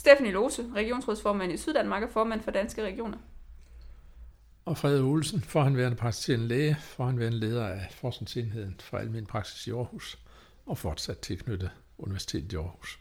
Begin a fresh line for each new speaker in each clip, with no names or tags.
Stephanie Lose, regionsrådsformand i Syddanmark og formand for Danske Regioner.
Og Frede Olsen, forhenværende praktiserende læge, forhenværende leder af forskningsenheden for almen praksis i Aarhus og fortsat tilknyttet Universitetet i Aarhus.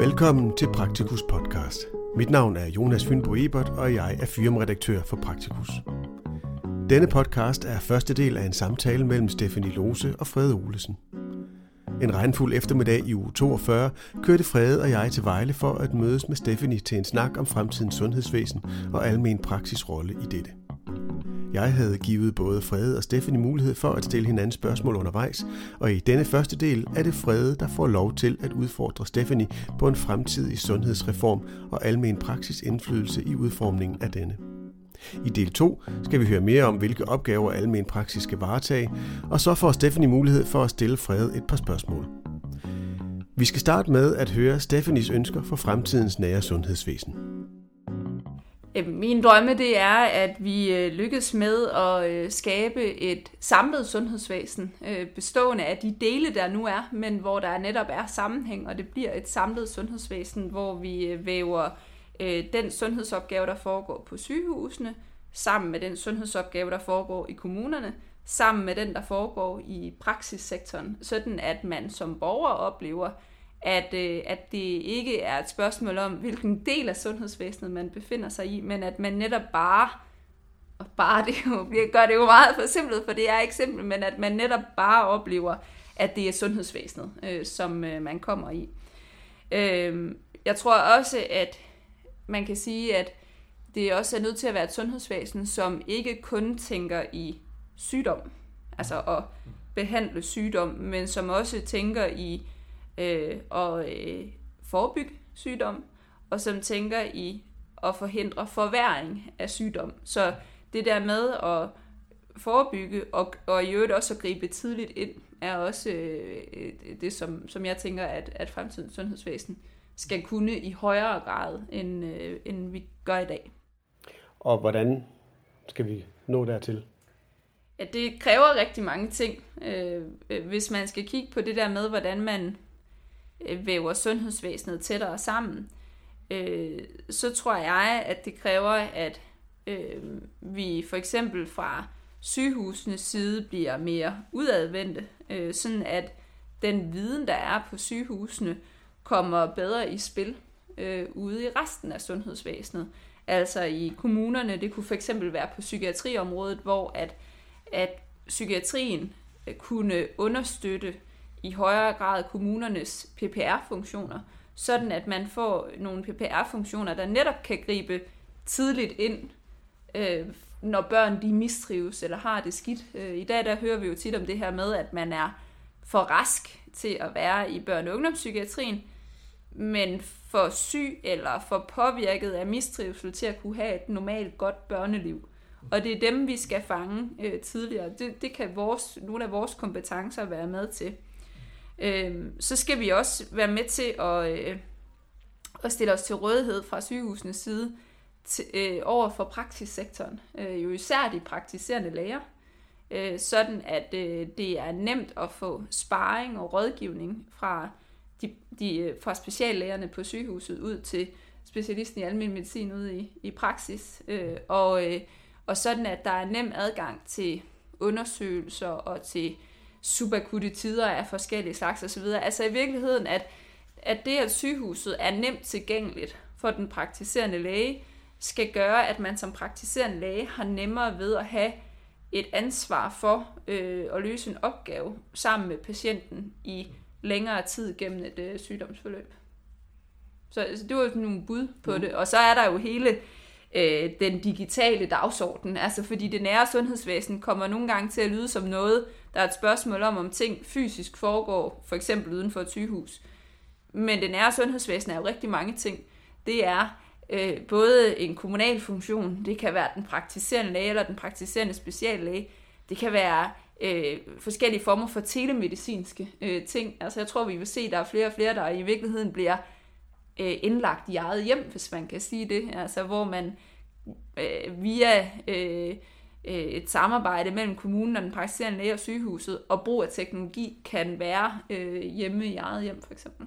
Velkommen til Praktikus podcast. Mit navn er Jonas Fynbo Ebert, og jeg er firmaredaktør for Praktikus. Denne podcast er første del af en samtale mellem Stefanie Lose og Frede Olesen. En regnfuld eftermiddag i uge 42 kørte Frede og jeg til Vejle for at mødes med Stephanie til en snak om fremtidens sundhedsvæsen og almen praksisrolle i dette. Jeg havde givet både Frede og Stephanie mulighed for at stille hinanden spørgsmål undervejs, og i denne første del er det Frede, der får lov til at udfordre Stephanie på en fremtidig sundhedsreform og almen praksis indflydelse i udformningen af denne. I del 2 skal vi høre mere om, hvilke opgaver almen praksis skal varetage, og så får Stephanie mulighed for at stille Frede et par spørgsmål. Vi skal starte med at høre Stephanies ønsker for fremtidens nære sundhedsvæsen.
Øhm, min drømme det er, at vi øh, lykkes med at øh, skabe et samlet sundhedsvæsen, øh, bestående af de dele, der nu er, men hvor der netop er sammenhæng, og det bliver et samlet sundhedsvæsen, hvor vi væver den sundhedsopgave, der foregår på sygehusene, sammen med den sundhedsopgave, der foregår i kommunerne, sammen med den, der foregår i praksissektoren, sådan at man som borger oplever, at, øh, at det ikke er et spørgsmål om, hvilken del af sundhedsvæsenet man befinder sig i, men at man netop bare, og bare det jo, gør det jo meget for simpelt, for det er ikke simpelt, men at man netop bare oplever, at det er sundhedsvæsenet, øh, som øh, man kommer i. Øh, jeg tror også, at man kan sige, at det også er nødt til at være et sundhedsvæsen, som ikke kun tænker i sygdom, altså at behandle sygdom, men som også tænker i øh, og øh, forebygge sygdom, og som tænker i at forhindre forværing af sygdom. Så det der med at forebygge og, og i øvrigt også at gribe tidligt ind, er også øh, det, som, som jeg tænker, at, at fremtidens sundhedsvæsen skal kunne i højere grad, end, øh, end vi gør i dag.
Og hvordan skal vi nå dertil?
Ja, det kræver rigtig mange ting. Øh, øh hvis man skal kigge på det der med, hvordan man Øh, væver sundhedsvæsenet tættere sammen, øh, så tror jeg, at det kræver, at øh, vi for eksempel fra sygehusenes side bliver mere udadvendte, øh, sådan at den viden, der er på sygehusene, kommer bedre i spil øh, ude i resten af sundhedsvæsenet. Altså i kommunerne, det kunne for eksempel være på psykiatriområdet, hvor at, at psykiatrien øh, kunne understøtte i højere grad kommunernes PPR-funktioner, sådan at man får nogle PPR-funktioner, der netop kan gribe tidligt ind, øh, når børn de mistrives eller har det skidt. Øh, I dag der hører vi jo tit om det her med, at man er for rask til at være i børne- og ungdomspsykiatrien, men for syg eller for påvirket af mistrivsel til at kunne have et normalt godt børneliv. Og det er dem, vi skal fange øh, tidligere. Det, det kan vores, nogle af vores kompetencer være med til øh, så skal vi også være med til at, øh, at stille os til rådighed fra sygehusenes side til, øh, over for praksissektoren, øh, jo især de praktiserende læger, øh, sådan at øh, det er nemt at få sparring og rådgivning fra, de, de, øh, fra speciallægerne på sygehuset ud til specialisten i almindelig medicin ude i, i praksis, øh, og, øh, og sådan at der er nem adgang til undersøgelser og til subakutte tider af forskellige slags osv. Altså i virkeligheden, at, at det, at sygehuset er nemt tilgængeligt for den praktiserende læge, skal gøre, at man som praktiserende læge har nemmere ved at have et ansvar for øh, at løse en opgave sammen med patienten i længere tid gennem et øh, sygdomsforløb. Så altså, det var jo nogle bud på mm. det. Og så er der jo hele øh, den digitale dagsorden. Altså fordi det nære sundhedsvæsen kommer nogle gange til at lyde som noget, der er et spørgsmål om, om ting fysisk foregår, for eksempel uden for et sygehus. Men det nære sundhedsvæsen er jo rigtig mange ting. Det er øh, både en kommunal funktion, det kan være den praktiserende læge eller den praktiserende speciallæge, det kan være øh, forskellige former for telemedicinske øh, ting. Altså jeg tror, vi vil se, at der er flere og flere, der i virkeligheden bliver øh, indlagt i eget hjem, hvis man kan sige det. Altså hvor man øh, via øh, øh, et samarbejde mellem kommunen og den praktiserende læge og sygehuset, og brug af teknologi kan være øh, hjemme i eget hjem for eksempel.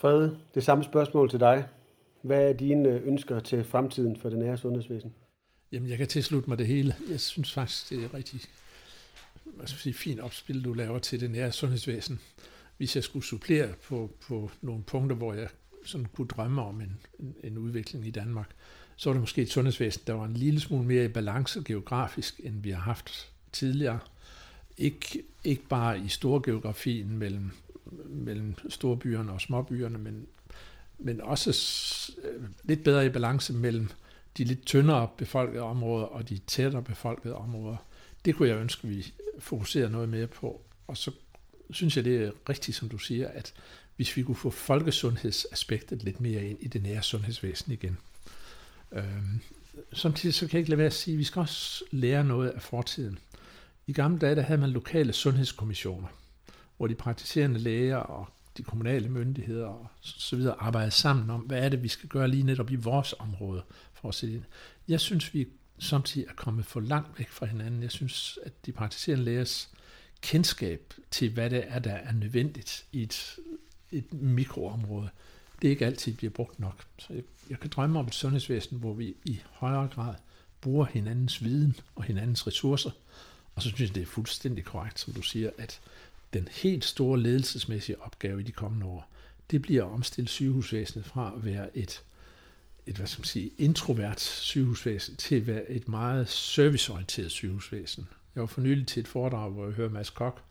Frede, det samme spørgsmål til dig. Hvad er dine ønsker til fremtiden for det nære sundhedsvæsen?
Jamen, jeg kan tilslutte mig det hele. Jeg synes faktisk, det er rigtig hvad skal sige, fint opspil, du laver til det nære sundhedsvæsen. Hvis jeg skulle supplere på, på nogle punkter, hvor jeg sådan kunne drømme om en, en, en udvikling i Danmark, så var det måske et sundhedsvæsen, der var en lille smule mere i balance geografisk, end vi har haft tidligere. Ikke, ikke bare i storgeografien mellem, mellem storbyerne og småbyerne, men, men også øh, lidt bedre i balance mellem de lidt tyndere befolkede områder og de tættere befolkede områder. Det kunne jeg ønske, at vi fokuserer noget mere på. Og så synes jeg, det er rigtigt, som du siger, at hvis vi kunne få folkesundhedsaspektet lidt mere ind i det nære sundhedsvæsen igen. Øhm, samtidig så kan jeg ikke lade være at sige, at vi skal også lære noget af fortiden. I gamle dage der havde man lokale sundhedskommissioner, hvor de praktiserende læger og de kommunale myndigheder og så videre arbejdede sammen om, hvad er det, vi skal gøre lige netop i vores område for at se ind. Jeg synes, vi samtidig er kommet for langt væk fra hinanden. Jeg synes, at de praktiserende lægers kendskab til, hvad det er, der er nødvendigt i et, et mikroområde, det ikke altid bliver brugt nok. Så jeg, jeg kan drømme om et sundhedsvæsen, hvor vi i højere grad bruger hinandens viden og hinandens ressourcer. Og så synes jeg, det er fuldstændig korrekt, som du siger, at den helt store ledelsesmæssige opgave i de kommende år, det bliver at omstille sygehusvæsenet fra at være et, et hvad skal man sige, introvert sygehusvæsen til at være et meget serviceorienteret sygehusvæsen. Jeg var for nylig til et foredrag, hvor jeg hørte Mads Kok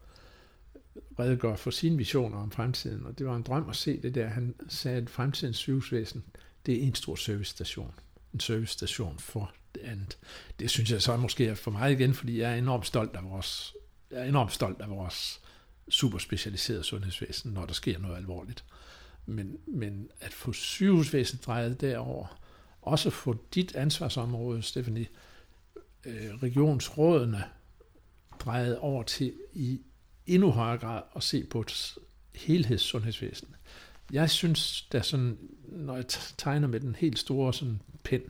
redegør for sine visioner om fremtiden, og det var en drøm at se det der. Han sagde, at fremtidens sygehusvæsen, det er en stor servicestation. En servicestation for det andet. Det synes jeg så måske er for mig igen, fordi jeg er enormt stolt af vores, jeg er enormt stolt af vores super specialiserede sundhedsvæsen, når der sker noget alvorligt. Men, men at få sygehusvæsenet drejet derover, også få dit ansvarsområde, Stephanie, øh, regionsrådene drejet over til i endnu højere grad at se på et helhedssundhedsvæsen. Jeg synes, der sådan, når jeg tegner med den helt store sådan pind,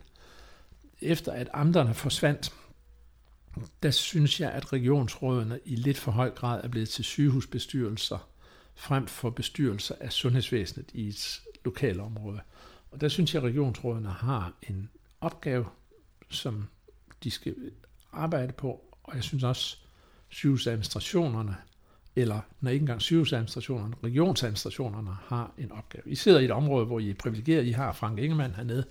efter at amterne forsvandt, der synes jeg, at regionsrådene i lidt for høj grad er blevet til sygehusbestyrelser, frem for bestyrelser af sundhedsvæsenet i et lokalområde. Og der synes jeg, at regionsrådene har en opgave, som de skal arbejde på, og jeg synes også, sygehusadministrationerne, eller når ikke engang sygehusadministrationerne, regionsadministrationerne har en opgave. I sidder i et område, hvor I er privilegeret, I har Frank Ingemann hernede,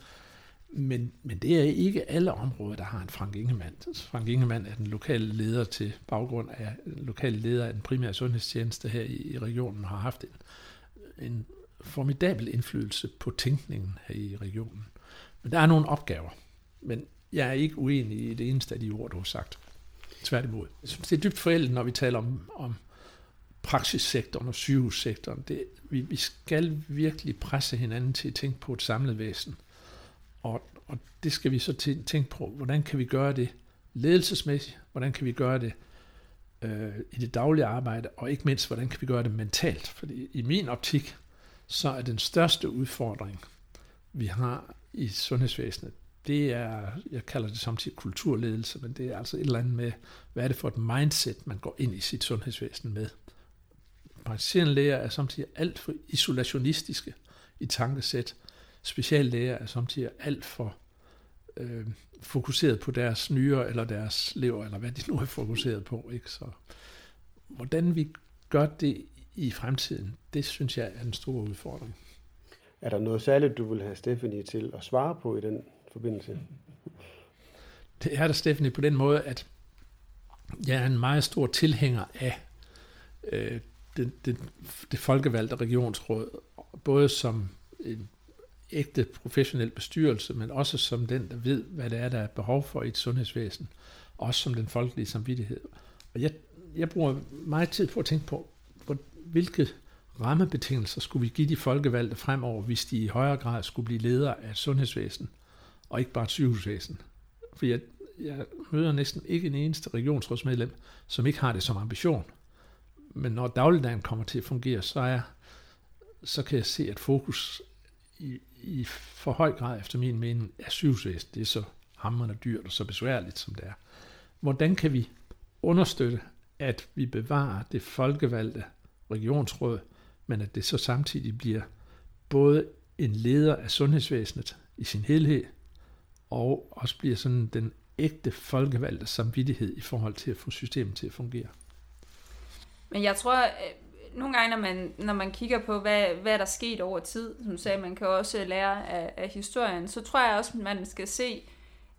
men, men det er ikke alle områder, der har en Frank Ingemann. Frank Ingemann er den lokale leder til baggrund af lokale leder af den primære sundhedstjeneste her i, i regionen, har haft en, en formidabel indflydelse på tænkningen her i regionen. Men der er nogle opgaver, men jeg er ikke uenig i det eneste af de ord, du har sagt. Tværtimod. Jeg synes, det er dybt forældet, når vi taler om, om praksissektoren og sygehussektoren. Det, vi, vi skal virkelig presse hinanden til at tænke på et samlet væsen. Og, og det skal vi så tænke på, hvordan kan vi gøre det ledelsesmæssigt, hvordan kan vi gøre det øh, i det daglige arbejde, og ikke mindst, hvordan kan vi gøre det mentalt. Fordi i min optik, så er den største udfordring, vi har i sundhedsvæsenet, det er, jeg kalder det samtidig kulturledelse, men det er altså et eller andet med, hvad er det for et mindset, man går ind i sit sundhedsvæsen med. Praktiserende læger er samtidig alt for isolationistiske i tankesæt. Speciallæger er samtidig alt for øh, fokuseret på deres nyre eller deres lever, eller hvad de nu er fokuseret på. Ikke? Så hvordan vi gør det i fremtiden, det synes jeg er en stor udfordring.
Er der noget særligt, du vil have Stephanie til at svare på i den forbindelse?
Det er der, Stephanie, på den måde, at jeg er en meget stor tilhænger af øh, det, det, det folkevalgte regionsråd, både som en ægte professionel bestyrelse, men også som den, der ved, hvad det er, der er behov for i et sundhedsvæsen, også som den folkelige samvittighed. Og jeg, jeg bruger meget tid på at tænke på, hvor, hvilke rammebetingelser skulle vi give de folkevalgte fremover, hvis de i højere grad skulle blive ledere af sundhedsvæsen, og ikke bare et sygehusvæsen. For jeg, jeg møder næsten ikke en eneste regionsrådsmedlem, som ikke har det som ambition. Men når dagligdagen kommer til at fungere, så, er, så kan jeg se, at fokus i, i for høj grad, efter min mening, er sygehusvæsen. Det er så hammerende dyrt og så besværligt, som det er. Hvordan kan vi understøtte, at vi bevarer det folkevalgte regionsråd, men at det så samtidig bliver både en leder af sundhedsvæsenet i sin helhed, og også bliver sådan den ægte folkevalgte samvittighed i forhold til at få systemet til at fungere.
Men jeg tror, nogle gange, når man, når man kigger på, hvad, hvad der er sket over tid, som sagde, man kan også lære af, af historien, så tror jeg også, at man skal se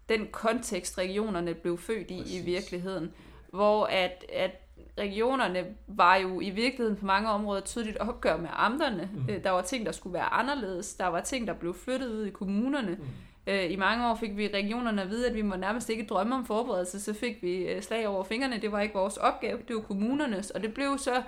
den kontekst, regionerne blev født i Præcis. i virkeligheden. Hvor at, at regionerne var jo i virkeligheden på mange områder tydeligt opgør med amterne. Mm. Øh, der var ting, der skulle være anderledes. Der var ting, der blev flyttet ud i kommunerne. Mm. Øh, I mange år fik vi regionerne at vide, at vi må nærmest ikke drømme om forberedelse. Så fik vi øh, slag over fingrene. Det var ikke vores opgave, det var kommunernes. Og det blev så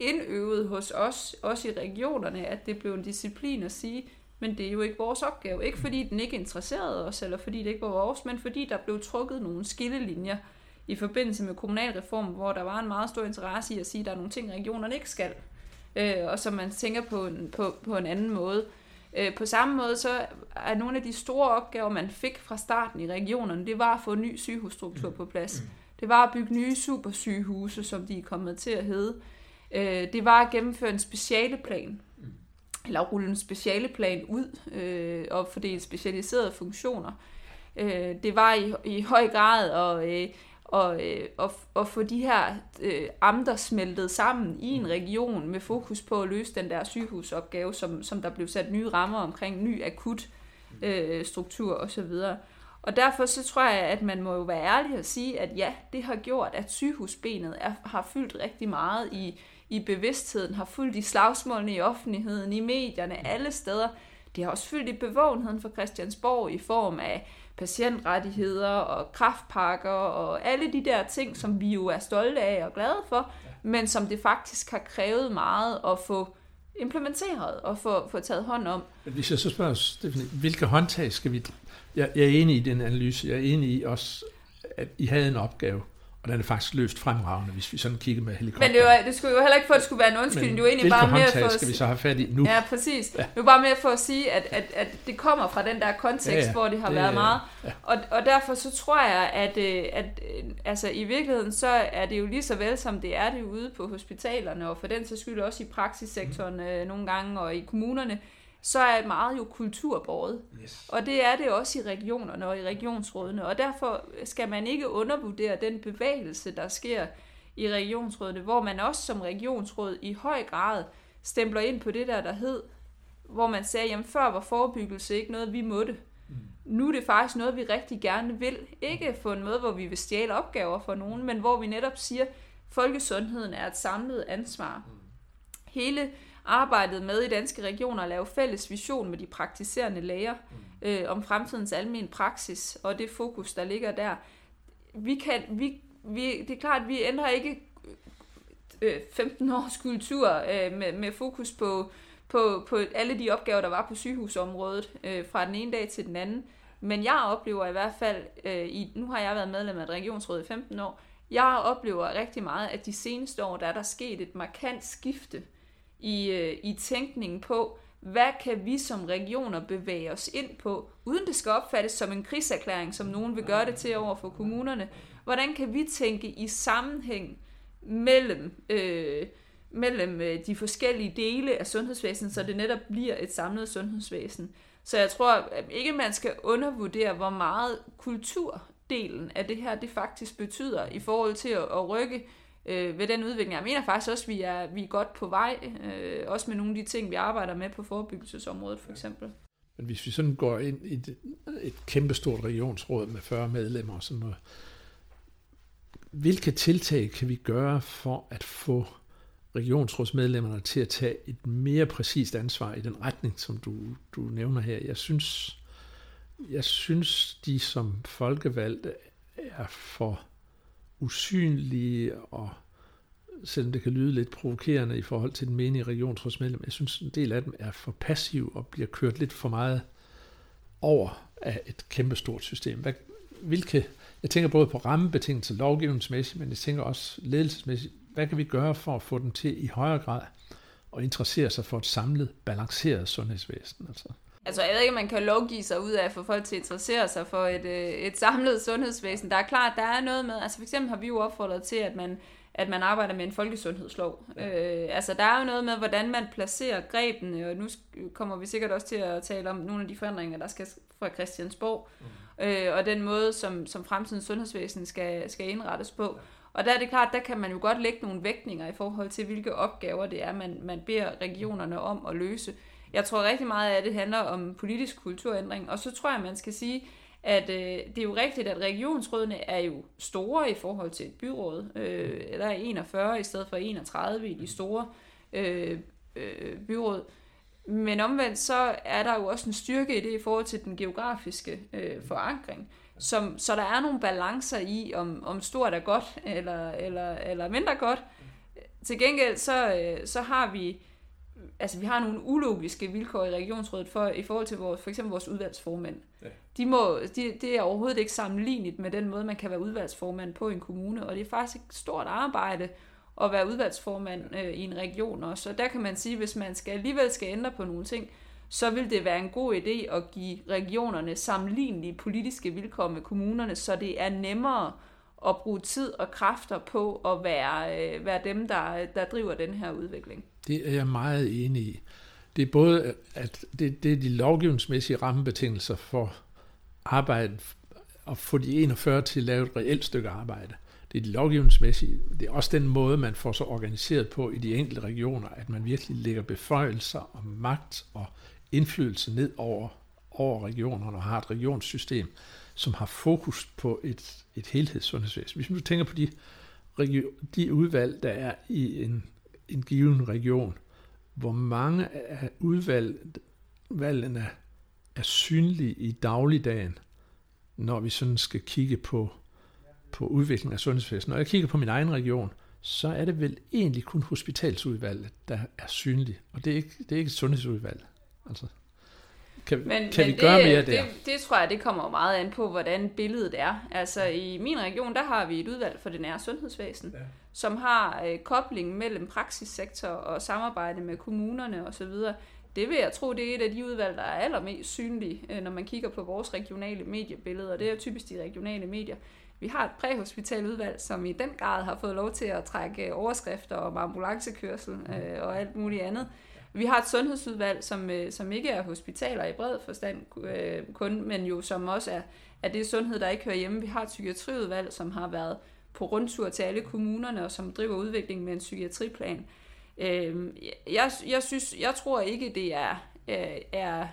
indøvet hos os, også i regionerne, at det blev en disciplin at sige, men det er jo ikke vores opgave. Ikke fordi den ikke interesserede os, eller fordi det ikke var vores, men fordi der blev trukket nogle skillelinjer i forbindelse med kommunalreformen, hvor der var en meget stor interesse i at sige, at der er nogle ting, regionerne ikke skal, øh, og som man tænker på en, på, på en anden måde. Øh, på samme måde så er nogle af de store opgaver, man fik fra starten i regionerne, det var at få en ny sygehusstruktur på plads. Det var at bygge nye supersygehuse, som de er kommet til at hedde. Øh, det var at gennemføre en specialeplan, eller rulle en specialeplan ud øh, og fordele specialiserede funktioner. Øh, det var i, i høj grad at, øh, og, øh, og, og få de her øh, amter smeltet sammen i en region med fokus på at løse den der sygehusopgave, som, som der blev sat nye rammer omkring, ny akut øh, struktur osv. Og derfor så tror jeg, at man må jo være ærlig og sige, at ja, det har gjort, at sygehusbenet er, har fyldt rigtig meget i, i bevidstheden, har fyldt i slagsmålene i offentligheden, i medierne, alle steder. Det har også fyldt i bevågenheden for Christiansborg i form af patientrettigheder og kraftpakker og alle de der ting, som vi jo er stolte af og glade for, men som det faktisk har krævet meget at få implementeret og få, få taget hånd om.
Hvis jeg så spørger, Stephanie, hvilke håndtag skal vi... Jeg, jeg er enig i den analyse. Jeg er enig i også, at I havde en opgave. Og den er faktisk løst fremragende, hvis vi sådan kigger med helikopter.
Men det, var, det skulle jo heller ikke for, at det skulle være en undskyldning.
Men
det var egentlig bare mere
for at, skal vi så have fat i nu?
Ja, præcis. Ja. Var bare mere for at sige, at, at, at det kommer fra den der kontekst, ja, ja. hvor det har det, været meget. Ja. Og, og derfor så tror jeg, at, øh, at øh, altså, i virkeligheden, så er det jo lige så vel, som det er det ude på hospitalerne, og for den så skyld også i praksissektoren mm. nogle gange, og i kommunerne, så er meget jo kulturbåret. Yes. Og det er det også i regionerne og i regionsrådene. Og derfor skal man ikke undervurdere den bevægelse, der sker i regionsrådene, hvor man også som regionsråd i høj grad stempler ind på det der, der hed, hvor man sagde, jamen før var forebyggelse ikke noget, vi måtte. Mm. Nu er det faktisk noget, vi rigtig gerne vil. Ikke på en måde, hvor vi vil stjæle opgaver for nogen, men hvor vi netop siger, folkesundheden er et samlet ansvar. Mm. Hele arbejdet med i danske regioner at lave fælles vision med de praktiserende læger mm. øh, om fremtidens almen praksis og det fokus, der ligger der. Vi kan, vi, vi, det er klart, at vi ændrer ikke øh, 15 års kultur øh, med, med fokus på, på, på alle de opgaver, der var på sygehusområdet øh, fra den ene dag til den anden. Men jeg oplever i hvert fald, øh, i, nu har jeg været medlem af et regionsråd i 15 år, jeg oplever rigtig meget, at de seneste år, der er der sket et markant skifte i, øh, i tænkningen på, hvad kan vi som regioner bevæge os ind på, uden det skal opfattes som en krigserklæring, som nogen vil gøre det til over for kommunerne. Hvordan kan vi tænke i sammenhæng mellem, øh, mellem øh, de forskellige dele af sundhedsvæsenet, så det netop bliver et samlet sundhedsvæsen. Så jeg tror ikke, man skal undervurdere, hvor meget kulturdelen af det her det faktisk betyder i forhold til at, at rykke øh, ved den udvikling. Jeg mener faktisk også, at vi er, vi er godt på vej, øh, også med nogle af de ting, vi arbejder med på forebyggelsesområdet for eksempel.
Men hvis vi sådan går ind i et, et kæmpestort regionsråd med 40 medlemmer og sådan noget, hvilke tiltag kan vi gøre for at få regionsrådsmedlemmerne til at tage et mere præcist ansvar i den retning, som du, du nævner her? Jeg synes, jeg synes, de som folkevalgte er for usynlige og selvom det kan lyde lidt provokerende i forhold til den menige regionsrådsmedlem, jeg synes en del af dem er for passiv og bliver kørt lidt for meget over af et kæmpestort system. Hvad, hvilke, jeg tænker både på rammebetingelser lovgivningsmæssigt, men jeg tænker også ledelsesmæssigt, hvad kan vi gøre for at få dem til i højere grad at interessere sig for et samlet, balanceret sundhedsvæsen. Altså.
Altså, jeg ved ikke, om man kan lovgive sig ud af at få folk til at interessere sig for et, øh, et samlet sundhedsvæsen. Der er klart, der er noget med, altså for eksempel har vi jo opfordret til, at man, at man arbejder med en folkesundhedslov. Ja. Øh, altså, der er jo noget med, hvordan man placerer grebene, og nu kommer vi sikkert også til at tale om nogle af de forandringer, der skal fra Christiansborg, mm. øh, og den måde, som, som fremtidens sundhedsvæsen skal, skal indrettes på. Ja. Og der er det klart, der kan man jo godt lægge nogle vægtninger i forhold til, hvilke opgaver det er, man, man beder regionerne om at løse. Jeg tror rigtig meget af det handler om politisk kulturændring, og så tror jeg, man skal sige, at øh, det er jo rigtigt, at regionsrådene er jo store i forhold til et byråd. Øh, der er 41 i stedet for 31 i de store øh, øh, byråd. Men omvendt så er der jo også en styrke i det i forhold til den geografiske øh, forankring. Som, så der er nogle balancer i, om, om stort er godt eller, eller, eller mindre godt. Til gengæld så, øh, så har vi altså vi har nogle ulogiske vilkår i regionsrådet for, i forhold til vores, for eksempel vores udvalgsformænd. Ja. De må, de, det er overhovedet ikke sammenlignet med den måde, man kan være udvalgsformand på en kommune, og det er faktisk et stort arbejde at være udvalgsformand øh, i en region også. Og der kan man sige, hvis man skal alligevel skal ændre på nogle ting, så vil det være en god idé at give regionerne sammenlignelige politiske vilkår med kommunerne, så det er nemmere at bruge tid og kræfter på at være, øh, være dem, der, der driver den her udvikling.
Det er jeg meget enig i. Det er både, at det, det er de lovgivningsmæssige rammebetingelser for arbejde, at få de 41 til at lave et reelt stykke arbejde. Det er de lovgivningsmæssige. Det er også den måde, man får så organiseret på i de enkelte regioner, at man virkelig lægger beføjelser og magt og indflydelse ned over, over regionerne og har et regionssystem, som har fokus på et, et helhedssundhedsvæsen. Hvis man tænker på de, de udvalg, der er i en en given region, hvor mange af udvalgene er synlige i dagligdagen, når vi sådan skal kigge på, på udviklingen af sundhedsvæsenet. Når jeg kigger på min egen region, så er det vel egentlig kun hospitalsudvalget, der er synligt, og det er ikke, det er ikke et sundhedsudvalg. Altså. Kan, men, kan men vi gøre det, mere der?
Det, det tror jeg, det kommer meget an på, hvordan billedet er. Altså i min region, der har vi et udvalg for det nære sundhedsvæsen, ja. som har øh, kobling mellem praksissektor og samarbejde med kommunerne osv. Det vil jeg tro, det er et af de udvalg, der er allermest synlige, øh, når man kigger på vores regionale mediebilleder. Det er typisk de regionale medier. Vi har et præhospitaludvalg, som i den grad har fået lov til at trække overskrifter om ambulancekørsel øh, og alt muligt andet. Vi har et sundhedsudvalg, som, øh, som ikke er hospitaler i bred forstand øh, kun, men jo som også er, er det sundhed, der ikke hører hjemme. Vi har et psykiatriudvalg, som har været på rundtur til alle kommunerne, og som driver udviklingen med en psykiatriplan. Øh, jeg, jeg, synes, jeg tror ikke, det er, øh, er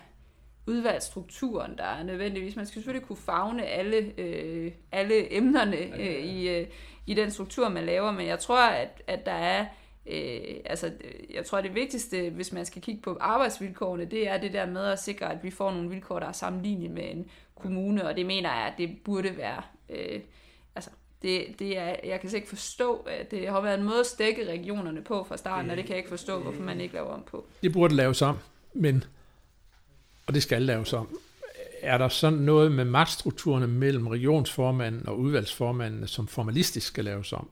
udvalgsstrukturen, der er nødvendigvis. Man skal selvfølgelig kunne fagne alle, øh, alle emnerne øh, i, øh, i den struktur, man laver, men jeg tror, at, at der er Øh, altså, jeg tror, det vigtigste, hvis man skal kigge på arbejdsvilkårene, det er det der med at sikre, at vi får nogle vilkår, der er sammenlignet med en kommune, og det mener jeg, at det burde være... Øh, altså, det, det er, jeg kan ikke forstå, at det har været en måde at stække regionerne på fra starten, og det kan jeg ikke forstå, hvorfor man ikke laver om på.
Det burde laves om, men, og det skal laves om, er der sådan noget med magtstrukturerne mellem regionsformanden og udvalgsformanden, som formalistisk skal laves om?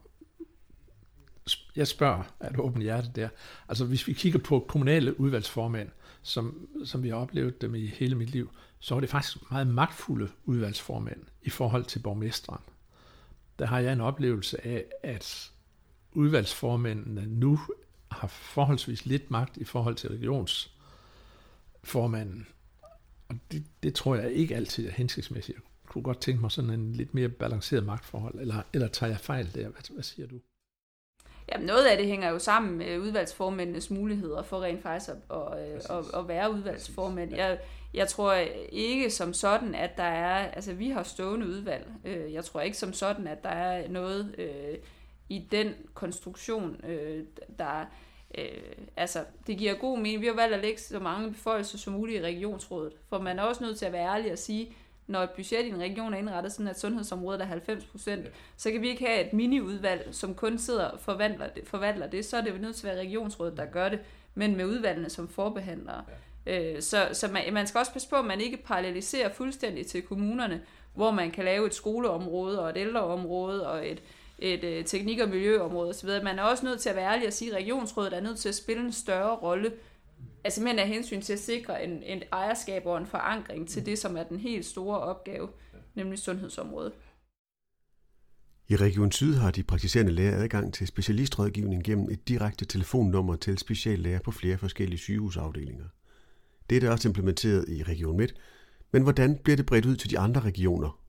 Jeg spørger at åbent hjerte der. Altså hvis vi kigger på kommunale udvalgsformænd, som, som vi har oplevet dem i hele mit liv, så var det faktisk meget magtfulde udvalgsformænd i forhold til borgmesteren. Der har jeg en oplevelse af, at udvalgsformændene nu har forholdsvis lidt magt i forhold til regionsformanden. Og det, det tror jeg ikke altid er hensigtsmæssigt. Jeg kunne godt tænke mig sådan en lidt mere balanceret magtforhold, eller, eller tager jeg fejl der? Hvad, hvad siger du?
Jamen, noget af det hænger jo sammen med udvalgsformændenes muligheder for rent faktisk at, at, at, at være udvalgsformænd. Jeg, jeg tror ikke som sådan, at der er... Altså, vi har stående udvalg. Øh, jeg tror ikke som sådan, at der er noget øh, i den konstruktion, øh, der... Øh, altså, det giver god mening. Vi har valgt at lægge så mange beføjelser som muligt i regionsrådet. For man er også nødt til at være ærlig og sige, når et budget i en region er indrettet sådan, at sundhedsområdet er 90 procent, ja. så kan vi ikke have et mini-udvalg, som kun sidder og forvandler det, forvandler det. Så er det jo nødt til at være regionsrådet, der gør det, men med udvalgene som forbehandlere. Ja. Øh, så så man, man skal også passe på, at man ikke paralleliserer fuldstændig til kommunerne, hvor man kan lave et skoleområde og et ældreområde og et, et øh, teknik- og miljøområde osv. Man er også nødt til at være ærlig og sige, at regionsrådet er nødt til at spille en større rolle, altså simpelthen af hensyn til at sikre en, en ejerskab og en forankring til det, som er den helt store opgave, nemlig sundhedsområdet.
I Region Syd har de praktiserende læger adgang til specialistrådgivning gennem et direkte telefonnummer til speciallæger på flere forskellige sygehusafdelinger. Det er også implementeret i Region Midt, men hvordan bliver det bredt ud til de andre regioner?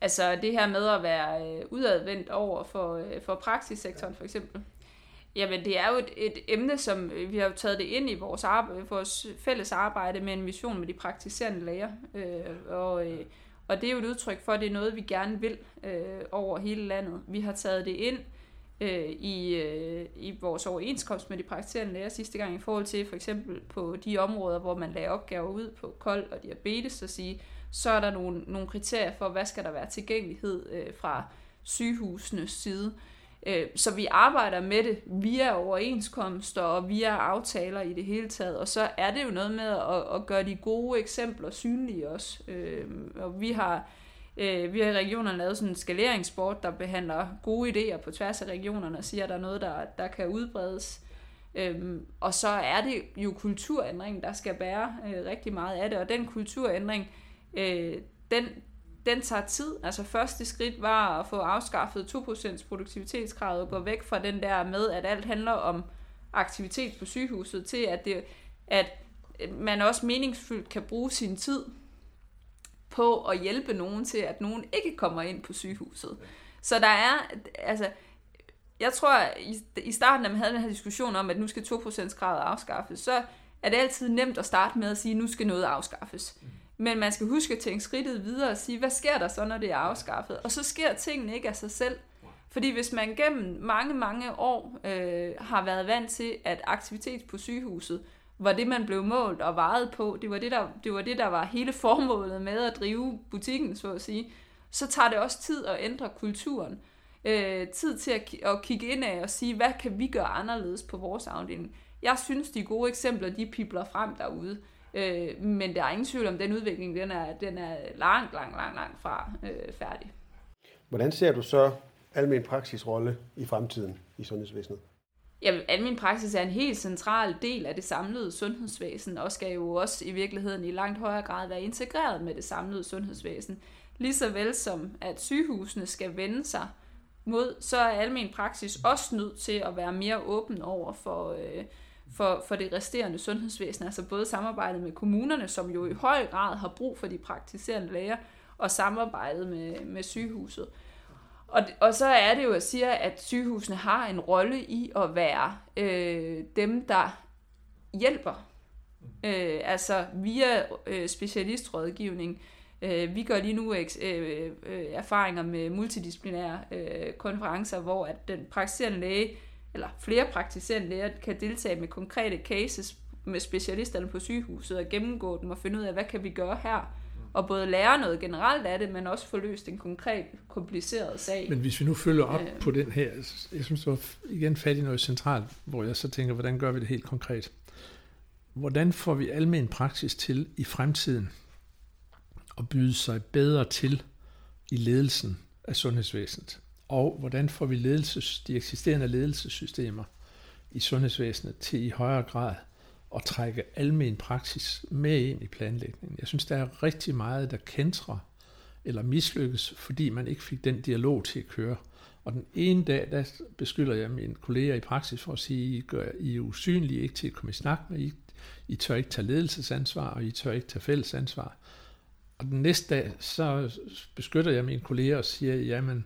Altså det her med at være øh, udadvendt over for, øh, for praksissektoren for eksempel. Jamen det er jo et, et emne, som øh, vi har jo taget det ind i vores, arbejde, vores fælles arbejde med en mission med de praktiserende læger. Øh, og, øh, og det er jo et udtryk for, at det er noget, vi gerne vil øh, over hele landet. Vi har taget det ind øh, i, øh, i vores overenskomst med de praktiserende læger sidste gang i forhold til for eksempel på de områder, hvor man lagde opgaver ud på kold og diabetes, og sige, så er der nogle, nogle kriterier for, hvad skal der være tilgængelighed øh, fra sygehusenes side. Øh, Øh, så vi arbejder med det via overenskomster og via aftaler i det hele taget, og så er det jo noget med at, at gøre de gode eksempler synlige også. Øh, og vi har øh, vi har i regionerne lavet sådan en skaleringssport, der behandler gode idéer på tværs af regionerne og siger, at der er noget, der, der kan udbredes. Øhm, og så er det jo kulturændring, der skal bære øh, rigtig meget af det, og den kulturændring, øh, den, den tager tid. Altså første skridt var at få afskaffet 2% produktivitetskravet og gå væk fra den der med, at alt handler om aktivitet på sygehuset, til at, det, at man også meningsfyldt kan bruge sin tid på at hjælpe nogen til, at nogen ikke kommer ind på sygehuset. Så der er, altså, jeg tror, i, i starten, da man havde den her diskussion om, at nu skal 2% kravet afskaffes, så er det altid nemt at starte med at sige, at nu skal noget afskaffes. Mm. Men man skal huske at tænke skridtet videre og sige, hvad sker der så, når det er afskaffet? Og så sker tingene ikke af sig selv. Fordi hvis man gennem mange, mange år øh, har været vant til, at aktivitet på sygehuset var det, man blev målt og vejet på. Det var det, der, det var det, der var hele formålet med at drive butikken, så at sige. Så tager det også tid at ændre kulturen. Øh, tid til at, at kigge ind af og sige, hvad kan vi gøre anderledes på vores afdeling. Jeg synes, de gode eksempler, de pipler frem derude. Øh, men der er ingen tvivl om, den udvikling, den er, den er langt, langt, langt, langt fra øh, færdig.
Hvordan ser du så almen praksisrolle i fremtiden i sundhedsvæsenet?
Ja, almen praksis er en helt central del af det samlede sundhedsvæsen, og skal jo også i virkeligheden i langt højere grad være integreret med det samlede sundhedsvæsen. Ligeså vel som at sygehusene skal vende sig mod, så er almen praksis også nødt til at være mere åben over for, øh, for, for det resterende sundhedsvæsen, altså både samarbejdet med kommunerne, som jo i høj grad har brug for de praktiserende læger, og samarbejdet med, med sygehuset. Og, og så er det jo at sige, at sygehusene har en rolle i at være øh, dem, der hjælper. Øh, altså via øh, specialistrådgivning. Øh, vi gør lige nu øh, øh, erfaringer med multidisciplinære øh, konferencer, hvor at den praktiserende læge, eller flere praktiserende læger, kan deltage med konkrete cases med specialisterne på sygehuset og gennemgå dem og finde ud af, hvad kan vi gøre her og både lære noget generelt af det, men også få løst en konkret, kompliceret sag.
Men hvis vi nu følger op øh, på den her, jeg synes, du var igen fat i noget centralt, hvor jeg så tænker, hvordan gør vi det helt konkret? Hvordan får vi almen praksis til i fremtiden at byde sig bedre til i ledelsen af sundhedsvæsenet? Og hvordan får vi ledelses, de eksisterende ledelsessystemer i sundhedsvæsenet til i højere grad at trække almen praksis med ind i planlægningen. Jeg synes, der er rigtig meget, der kentrer eller mislykkes, fordi man ikke fik den dialog til at køre. Og den ene dag, der beskylder jeg mine kolleger i praksis for at sige, I, gør, I er usynlige, ikke til at komme i snak med, I, I tør ikke tage ledelsesansvar, og I tør ikke tage fælles ansvar. Og den næste dag, så beskytter jeg mine kolleger og siger, jamen,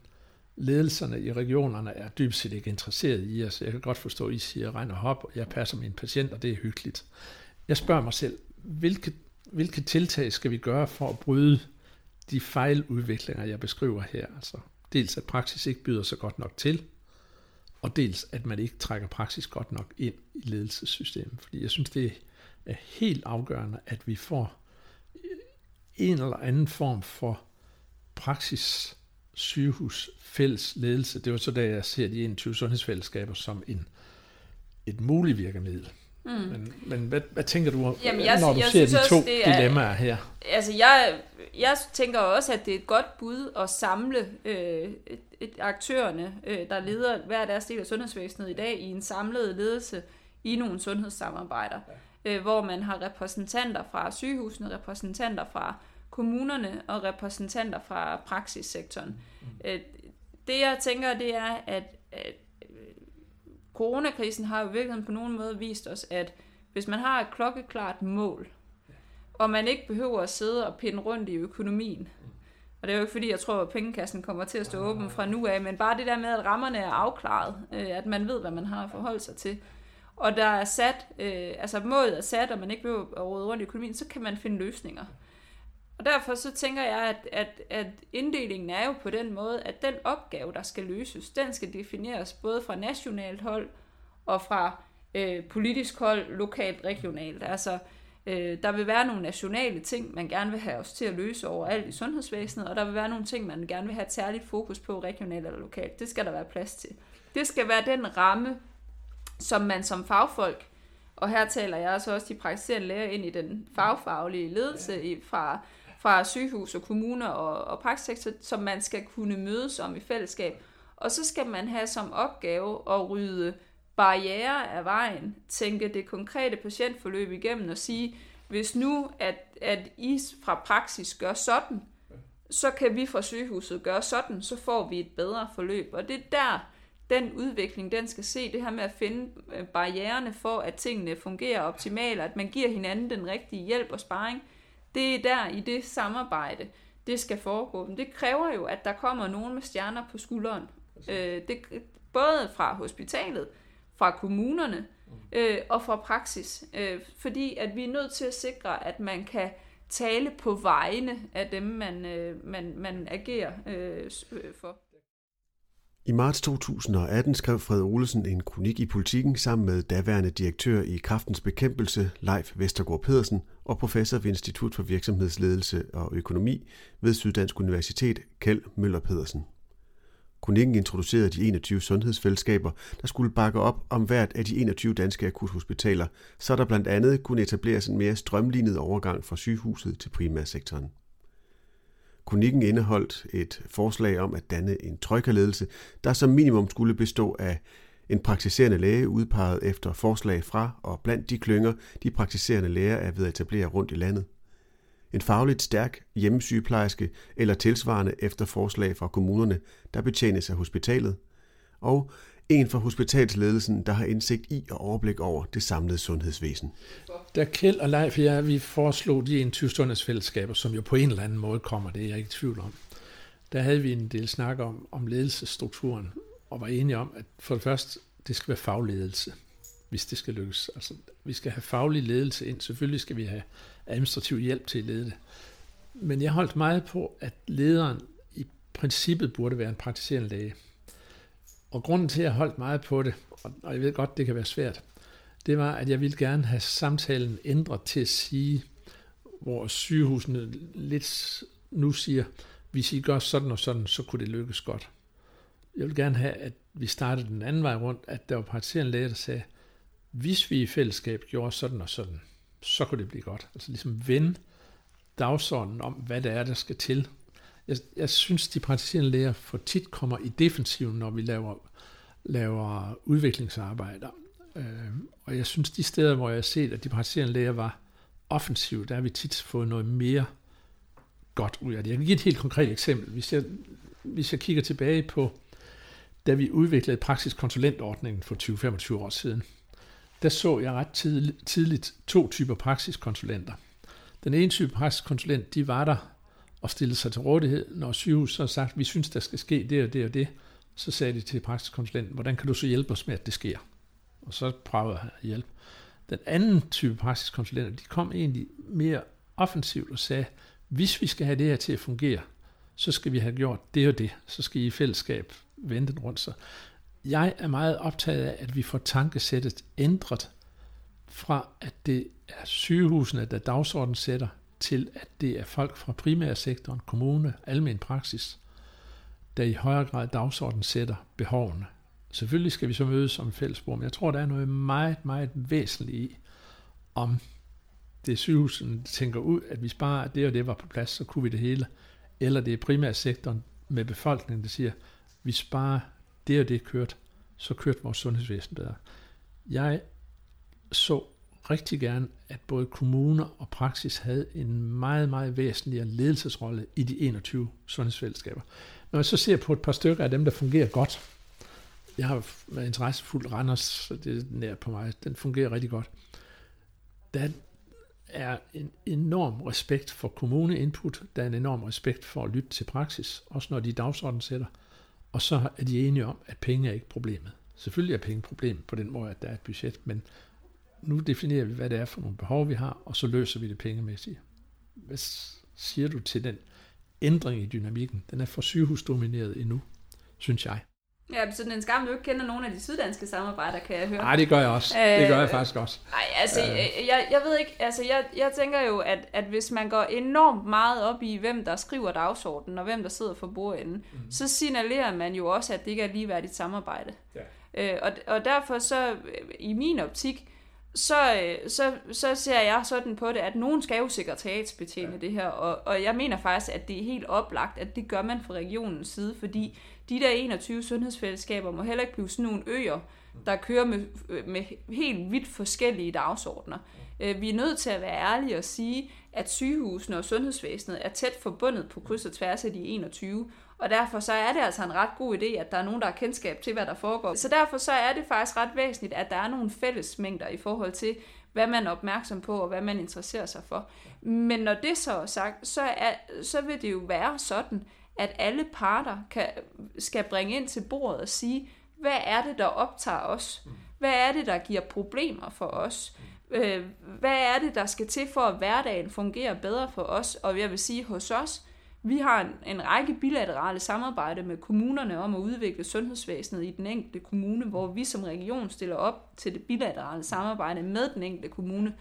ledelserne i regionerne er dybest set ikke interesseret i os. Jeg kan godt forstå, at I siger regn og hop, og jeg passer min patient, og det er hyggeligt. Jeg spørger mig selv, hvilke, hvilke tiltag skal vi gøre for at bryde de fejludviklinger, jeg beskriver her? Altså, dels at praksis ikke byder sig godt nok til, og dels at man ikke trækker praksis godt nok ind i ledelsessystemet. Fordi jeg synes, det er helt afgørende, at vi får en eller anden form for praksis sygehus fælles ledelse. Det var så da jeg ser de 21 sundhedsfællesskaber som en, et muligt virkemiddel. Mm. Men, men hvad, hvad tænker du, Jamen, jeg, når du jeg ser de to også, er, dilemmaer her?
Altså, jeg, jeg tænker også, at det er et godt bud at samle øh, aktørerne, øh, der leder hver deres del af sundhedsvæsenet i dag, i en samlet ledelse i nogle sundhedssamarbejder, ja. øh, hvor man har repræsentanter fra sygehusene, repræsentanter fra kommunerne og repræsentanter fra praksissektoren. Mm. Øh, det jeg tænker, det er, at, at coronakrisen har jo virkelig på nogen måde vist os, at hvis man har et klokkeklart mål, og man ikke behøver at sidde og pinde rundt i økonomien, og det er jo ikke fordi, jeg tror, at pengekassen kommer til at stå åben fra nu af, men bare det der med, at rammerne er afklaret, øh, at man ved, hvad man har at forholde sig til. Og der er sat, øh, altså målet er sat, og man ikke behøver at råde rundt i økonomien, så kan man finde løsninger. Og derfor så tænker jeg, at, at, at inddelingen er jo på den måde, at den opgave, der skal løses, den skal defineres både fra nationalt hold og fra øh, politisk hold, lokalt, regionalt. Altså, øh, der vil være nogle nationale ting, man gerne vil have os til at løse overalt i sundhedsvæsenet, og der vil være nogle ting, man gerne vil have et særligt fokus på regionalt eller lokalt. Det skal der være plads til. Det skal være den ramme, som man som fagfolk, og her taler jeg altså også de praktiserende læger ind i den fagfaglige ledelse i, fra fra sygehus og kommuner og, og praksissektor, som man skal kunne mødes om i fællesskab. Og så skal man have som opgave at rydde barriere af vejen, tænke det konkrete patientforløb igennem og sige, hvis nu at, at I fra praksis gør sådan, så kan vi fra sygehuset gøre sådan, så får vi et bedre forløb. Og det er der, den udvikling, den skal se, det her med at finde øh, barriererne for, at tingene fungerer optimalt, at man giver hinanden den rigtige hjælp og sparring, det er der i det samarbejde, det skal foregå. Men det kræver jo, at der kommer nogen med stjerner på skulderen. Øh, det, både fra hospitalet, fra kommunerne mm. øh, og fra praksis. Øh, fordi at vi er nødt til at sikre, at man kan tale på vegne af dem, man, øh, man, man agerer øh, for.
I marts 2018 skrev Fred Olesen en kronik i Politiken sammen med daværende direktør i Kraftens Bekæmpelse, Leif Vestergaard Pedersen, og professor ved Institut for Virksomhedsledelse og Økonomi ved Syddansk Universitet, Kjeld Møller Pedersen. Kronikken introducerede de 21 sundhedsfællesskaber, der skulle bakke op om hvert af de 21 danske akuthospitaler, så der blandt andet kunne etableres en mere strømlignet overgang fra sygehuset til primærsektoren. Kronikken indeholdt et forslag om at danne en trøjkerledelse, der som minimum skulle bestå af en praktiserende læge udpeget efter forslag fra og blandt de klynger, de praktiserende læger er ved at etablere rundt i landet. En fagligt stærk hjemmesygeplejerske eller tilsvarende efter forslag fra kommunerne, der betjenes af hospitalet. Og en fra hospitalsledelsen, der har indsigt i og overblik over det samlede sundhedsvæsen.
Da Kjeld og Leif ja, vi foreslog de 21 sundhedsfællesskaber, som jo på en eller anden måde kommer, det er jeg ikke i tvivl om, der havde vi en del snak om, om ledelsesstrukturen, og var enige om, at for det første, det skal være fagledelse, hvis det skal lykkes. Altså, vi skal have faglig ledelse ind. Selvfølgelig skal vi have administrativ hjælp til at lede det. Men jeg holdt meget på, at lederen i princippet burde være en praktiserende læge. Og grunden til, at jeg holdt meget på det, og jeg ved godt, det kan være svært, det var, at jeg ville gerne have samtalen ændret til at sige, hvor sygehusene lidt nu siger, hvis I gør sådan og sådan, så kunne det lykkes godt. Jeg vil gerne have, at vi startede den anden vej rundt, at der var praktiserende læger, der sagde, hvis vi i fællesskab gjorde sådan og sådan, så kunne det blive godt. Altså ligesom vende dagsordenen om, hvad det er, der skal til. Jeg, jeg synes, de praktiserende læger for tit kommer i defensiven, når vi laver, laver udviklingsarbejder. Øh, og jeg synes, de steder, hvor jeg har set, at de praktiserende læger var offensive, der har vi tit fået noget mere godt ud af det. Jeg kan give et helt konkret eksempel. Hvis jeg, hvis jeg kigger tilbage på, da vi udviklede praksiskonsulentordningen for 20-25 år siden, der så jeg ret tidligt to typer praksiskonsulenter. Den ene type praksiskonsulent, de var der og stillede sig til rådighed, når sygehuset har sagt, vi synes, der skal ske det og det og det. Så sagde de til praksiskonsulenten, hvordan kan du så hjælpe os med, at det sker? Og så prøvede jeg at hjælpe. Den anden type praksiskonsulenter, de kom egentlig mere offensivt og sagde, hvis vi skal have det her til at fungere, så skal vi have gjort det og det. Så skal I i fællesskab vende den rundt. Så jeg er meget optaget af, at vi får tankesættet ændret fra, at det er sygehusene, der dagsordenen sætter, til at det er folk fra primærsektoren, kommune, almen praksis, der i højere grad dagsordenen sætter behovene. Selvfølgelig skal vi så mødes som fællesbord, men jeg tror, der er noget meget, meget væsentligt i, om det er sygehusen, der tænker ud, at hvis bare det og det var på plads, så kunne vi det hele, eller det er primærsektoren med befolkningen, der siger, Hvis bare det og det kørte, så kørte vores sundhedsvæsen bedre. Jeg så rigtig gerne, at både kommuner og praksis havde en meget, meget væsentligere ledelsesrolle i de 21 sundhedsfællesskaber. Når jeg så ser på et par stykker af dem, der fungerer godt, jeg har været interessefuld Randers, så det er nær på mig, den fungerer rigtig godt. Der er en enorm respekt for kommuneinput, der er en enorm respekt for at lytte til praksis, også når de dagsorden sætter. Og så er de enige om, at penge er ikke problemet. Selvfølgelig er penge problemet på den måde, at der er et budget, men nu definerer vi, hvad det er for nogle behov, vi har, og så løser vi det pengemæssigt. Hvad siger du til den ændring i dynamikken? Den er for sygehusdomineret endnu, synes jeg.
Ja, så den skam, du ikke kender nogen af de syddanske samarbejder, kan jeg høre.
Nej, det gør jeg også. Øh, det gør jeg faktisk også.
Nej, altså, øh. jeg, jeg ved ikke, altså, jeg, jeg tænker jo, at, at hvis man går enormt meget op i, hvem der skriver dagsordenen, og hvem der sidder for bordenden, mm. så signalerer man jo også, at det ikke er ligeværdigt samarbejde. Ja. Øh, og, og derfor så, i min optik, så, øh, så, så ser jeg sådan på det, at nogen skal jo sekretariatsbetjene ja. det her, og, og jeg mener faktisk, at det er helt oplagt, at det gør man fra regionens side, fordi de der 21 sundhedsfællesskaber må heller ikke blive sådan nogle øer, der kører med, med helt vidt forskellige dagsordner. Øh, vi er nødt til at være ærlige og sige, at sygehusene og sundhedsvæsenet er tæt forbundet på kryds og tværs af de 21, og derfor så er det altså en ret god idé, at der er nogen, der har kendskab til, hvad der foregår. Så derfor så er det faktisk ret væsentligt, at der er nogle fællesmængder i forhold til, hvad man er opmærksom på, og hvad man interesserer sig for. Men når det så er sagt, så, er, så vil det jo være sådan, at alle parter kan, skal bringe ind til bordet og sige, hvad er det, der optager os? Hvad er det, der giver problemer for os? Øh, hvad er det, der skal til for, at hverdagen fungerer bedre for os? Og jeg vil sige, hos os, vi har en, en række bilaterale samarbejde med kommunerne om at udvikle sundhedsvæsenet i den enkelte kommune, hvor vi som region stiller op til det bilaterale samarbejde med den enkelte kommune.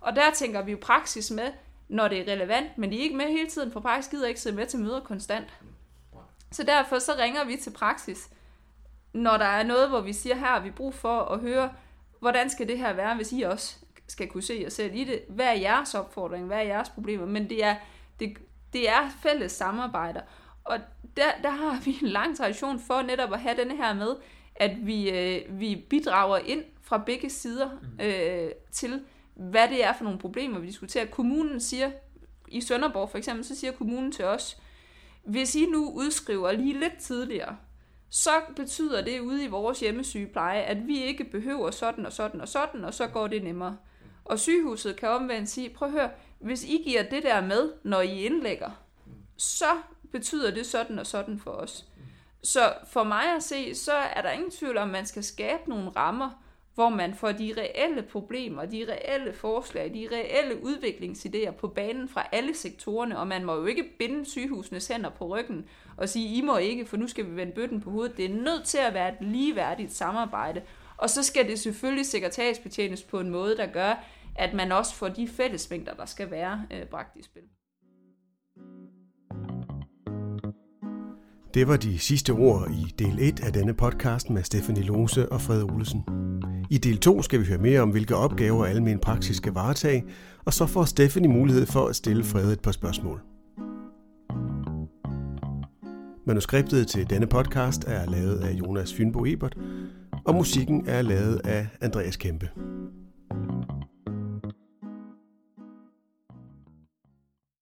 Og der tænker vi jo praksis med, når det er relevant, men de er ikke med hele tiden, for praksis gider ikke sidde med til møder konstant. Så derfor så ringer vi til praksis, når der er noget, hvor vi siger, her har vi brug for at høre, hvordan skal det her være, hvis I også skal kunne se jer selv i det. Hvad er jeres opfordring? Hvad er jeres problemer? Men det er, det, det er fælles samarbejder. Og der, der har vi en lang tradition for netop at have denne her med, at vi, øh, vi bidrager ind fra begge sider mm. øh, til, hvad det er for nogle problemer, vi diskuterer. Kommunen siger, i Sønderborg for eksempel, så siger kommunen til os, hvis I nu udskriver lige lidt tidligere, så betyder det ude i vores hjemmesygepleje, at vi ikke behøver sådan og sådan og sådan, og så går det nemmere. Og sygehuset kan omvendt sige, prøv at høre, hvis I giver det der med, når I indlægger, så betyder det sådan og sådan for os. Så for mig at se, så er der ingen tvivl om, at man skal skabe nogle rammer, hvor man får de reelle problemer, de reelle forslag, de reelle udviklingsidéer på banen fra alle sektorerne, og man må jo ikke binde sygehusenes hænder på ryggen og sige, I må ikke, for nu skal vi vende bøtten på hovedet. Det er nødt til at være et ligeværdigt samarbejde, og så skal det selvfølgelig sekretariatsbetjenes på en måde, der gør, at man også får de fællesmængder, der skal være, øh, bragt i spil.
Det var de sidste ord i del 1 af denne podcast med Stefanie Lose og Fred Olesen. I del 2 skal vi høre mere om, hvilke opgaver almen praksis skal varetage, og så får Stefanie mulighed for at stille Fred et par spørgsmål. Manuskriptet til denne podcast er lavet af Jonas Fynbo Ebert, og musikken er lavet af Andreas Kæmpe.